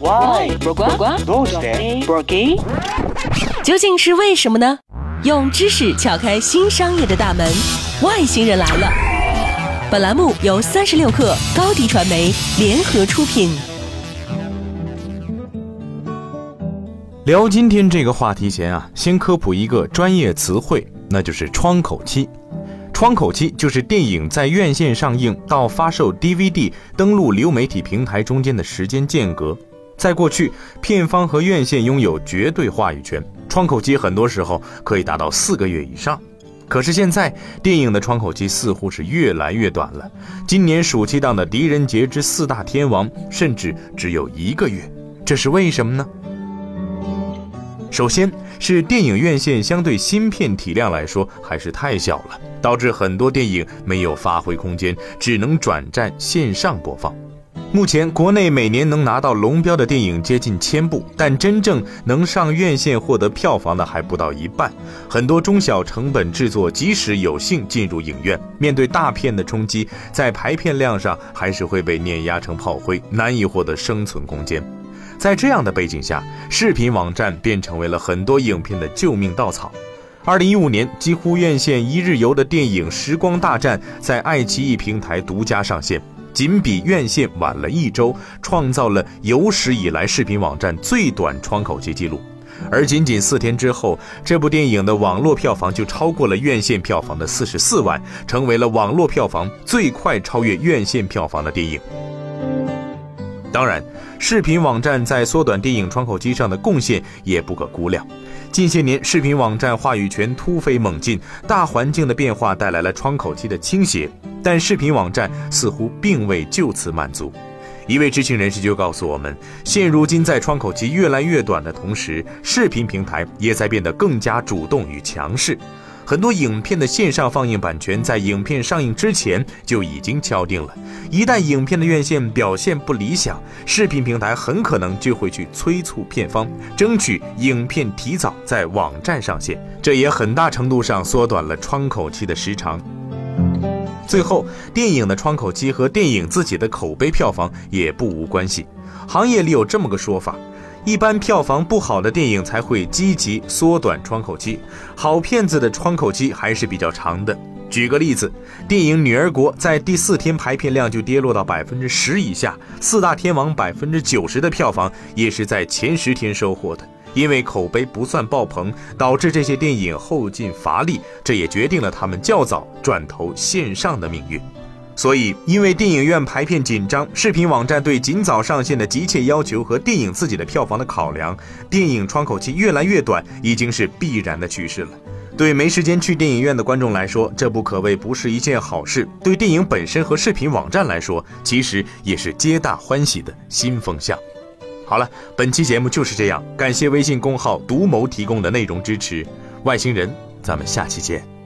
Why？不管どうして不给，究竟是为什么呢？用知识撬开新商业的大门，外星人来了。本栏目由三十六克高低传媒联合出品。聊今天这个话题前啊，先科普一个专业词汇，那就是窗口期。窗口期就是电影在院线上映到发售 DVD、登陆流媒体平台中间的时间间隔。 在过去，片方和院线拥有绝对话语权，窗口期很多时候可以达到四个月以上。可是现在，电影的窗口期似乎是越来越短了。今年暑期档的《狄仁杰之四大天王》甚至只有一个月，这是为什么呢？首先是电影院线相对新片体量来说还是太小了，导致很多电影没有发挥空间，只能转战线上播放。目前国内每年能拿到龙标的电影接近千部，但真正能上院线获得票房的还不到一半。很多中小成本制作即使有幸进入影院，面对大片的冲击，在排片量上还是会被碾压成炮灰，难以获得生存空间。在这样的背景下，视频网站便成为了很多影片的救命稻草。二零一五年，几乎院线一日游的电影《时光大战》在爱奇艺平台独家上线，仅比院线晚了一周，创造了有史以来视频网站最短窗口期记录。而仅仅四天之后，这部电影的网络票房就超过了院线票房的四十四万，成为了网络票房最快超越院线票房的电影。当然，视频网站在缩短电影窗口期上的贡献也不可估量。近些年，视频网站话语权突飞猛进，大环境的变化带来了窗口期的倾斜，但视频网站似乎并未就此满足。一位知情人士就告诉我们，现如今在窗口期越来越短的同时，视频平台也在变得更加主动与强势。很多影片的线上放映版权在影片上映之前就已经敲定了。一旦影片的院线表现不理想，视频平台很可能就会去催促片方，争取影片提早在网站上线。这也很大程度上缩短了窗口期的时长。最后，电影的窗口期和电影自己的口碑票房也不无关系。行业里有这么个说法。一般票房不好的电影才会积极缩短窗口期，好片子的窗口期还是比较长的。举个例子，电影《女儿国》在第四天排片量就跌落到百分之十以下，《四大天王》百分之九十的票房也是在前十天收获的。因为口碑不算爆棚，导致这些电影后劲乏力，这也决定了他们较早转投线上的命运。所以，因为电影院排片紧张，视频网站对尽早上线的急切要求和电影自己的票房的考量，电影窗口期越来越短，已经是必然的趋势了。对没时间去电影院的观众来说，这不可谓不是一件好事；对电影本身和视频网站来说，其实也是皆大欢喜的新风向。好了，本期节目就是这样，感谢微信公号独谋提供的内容支持。外星人，咱们下期见。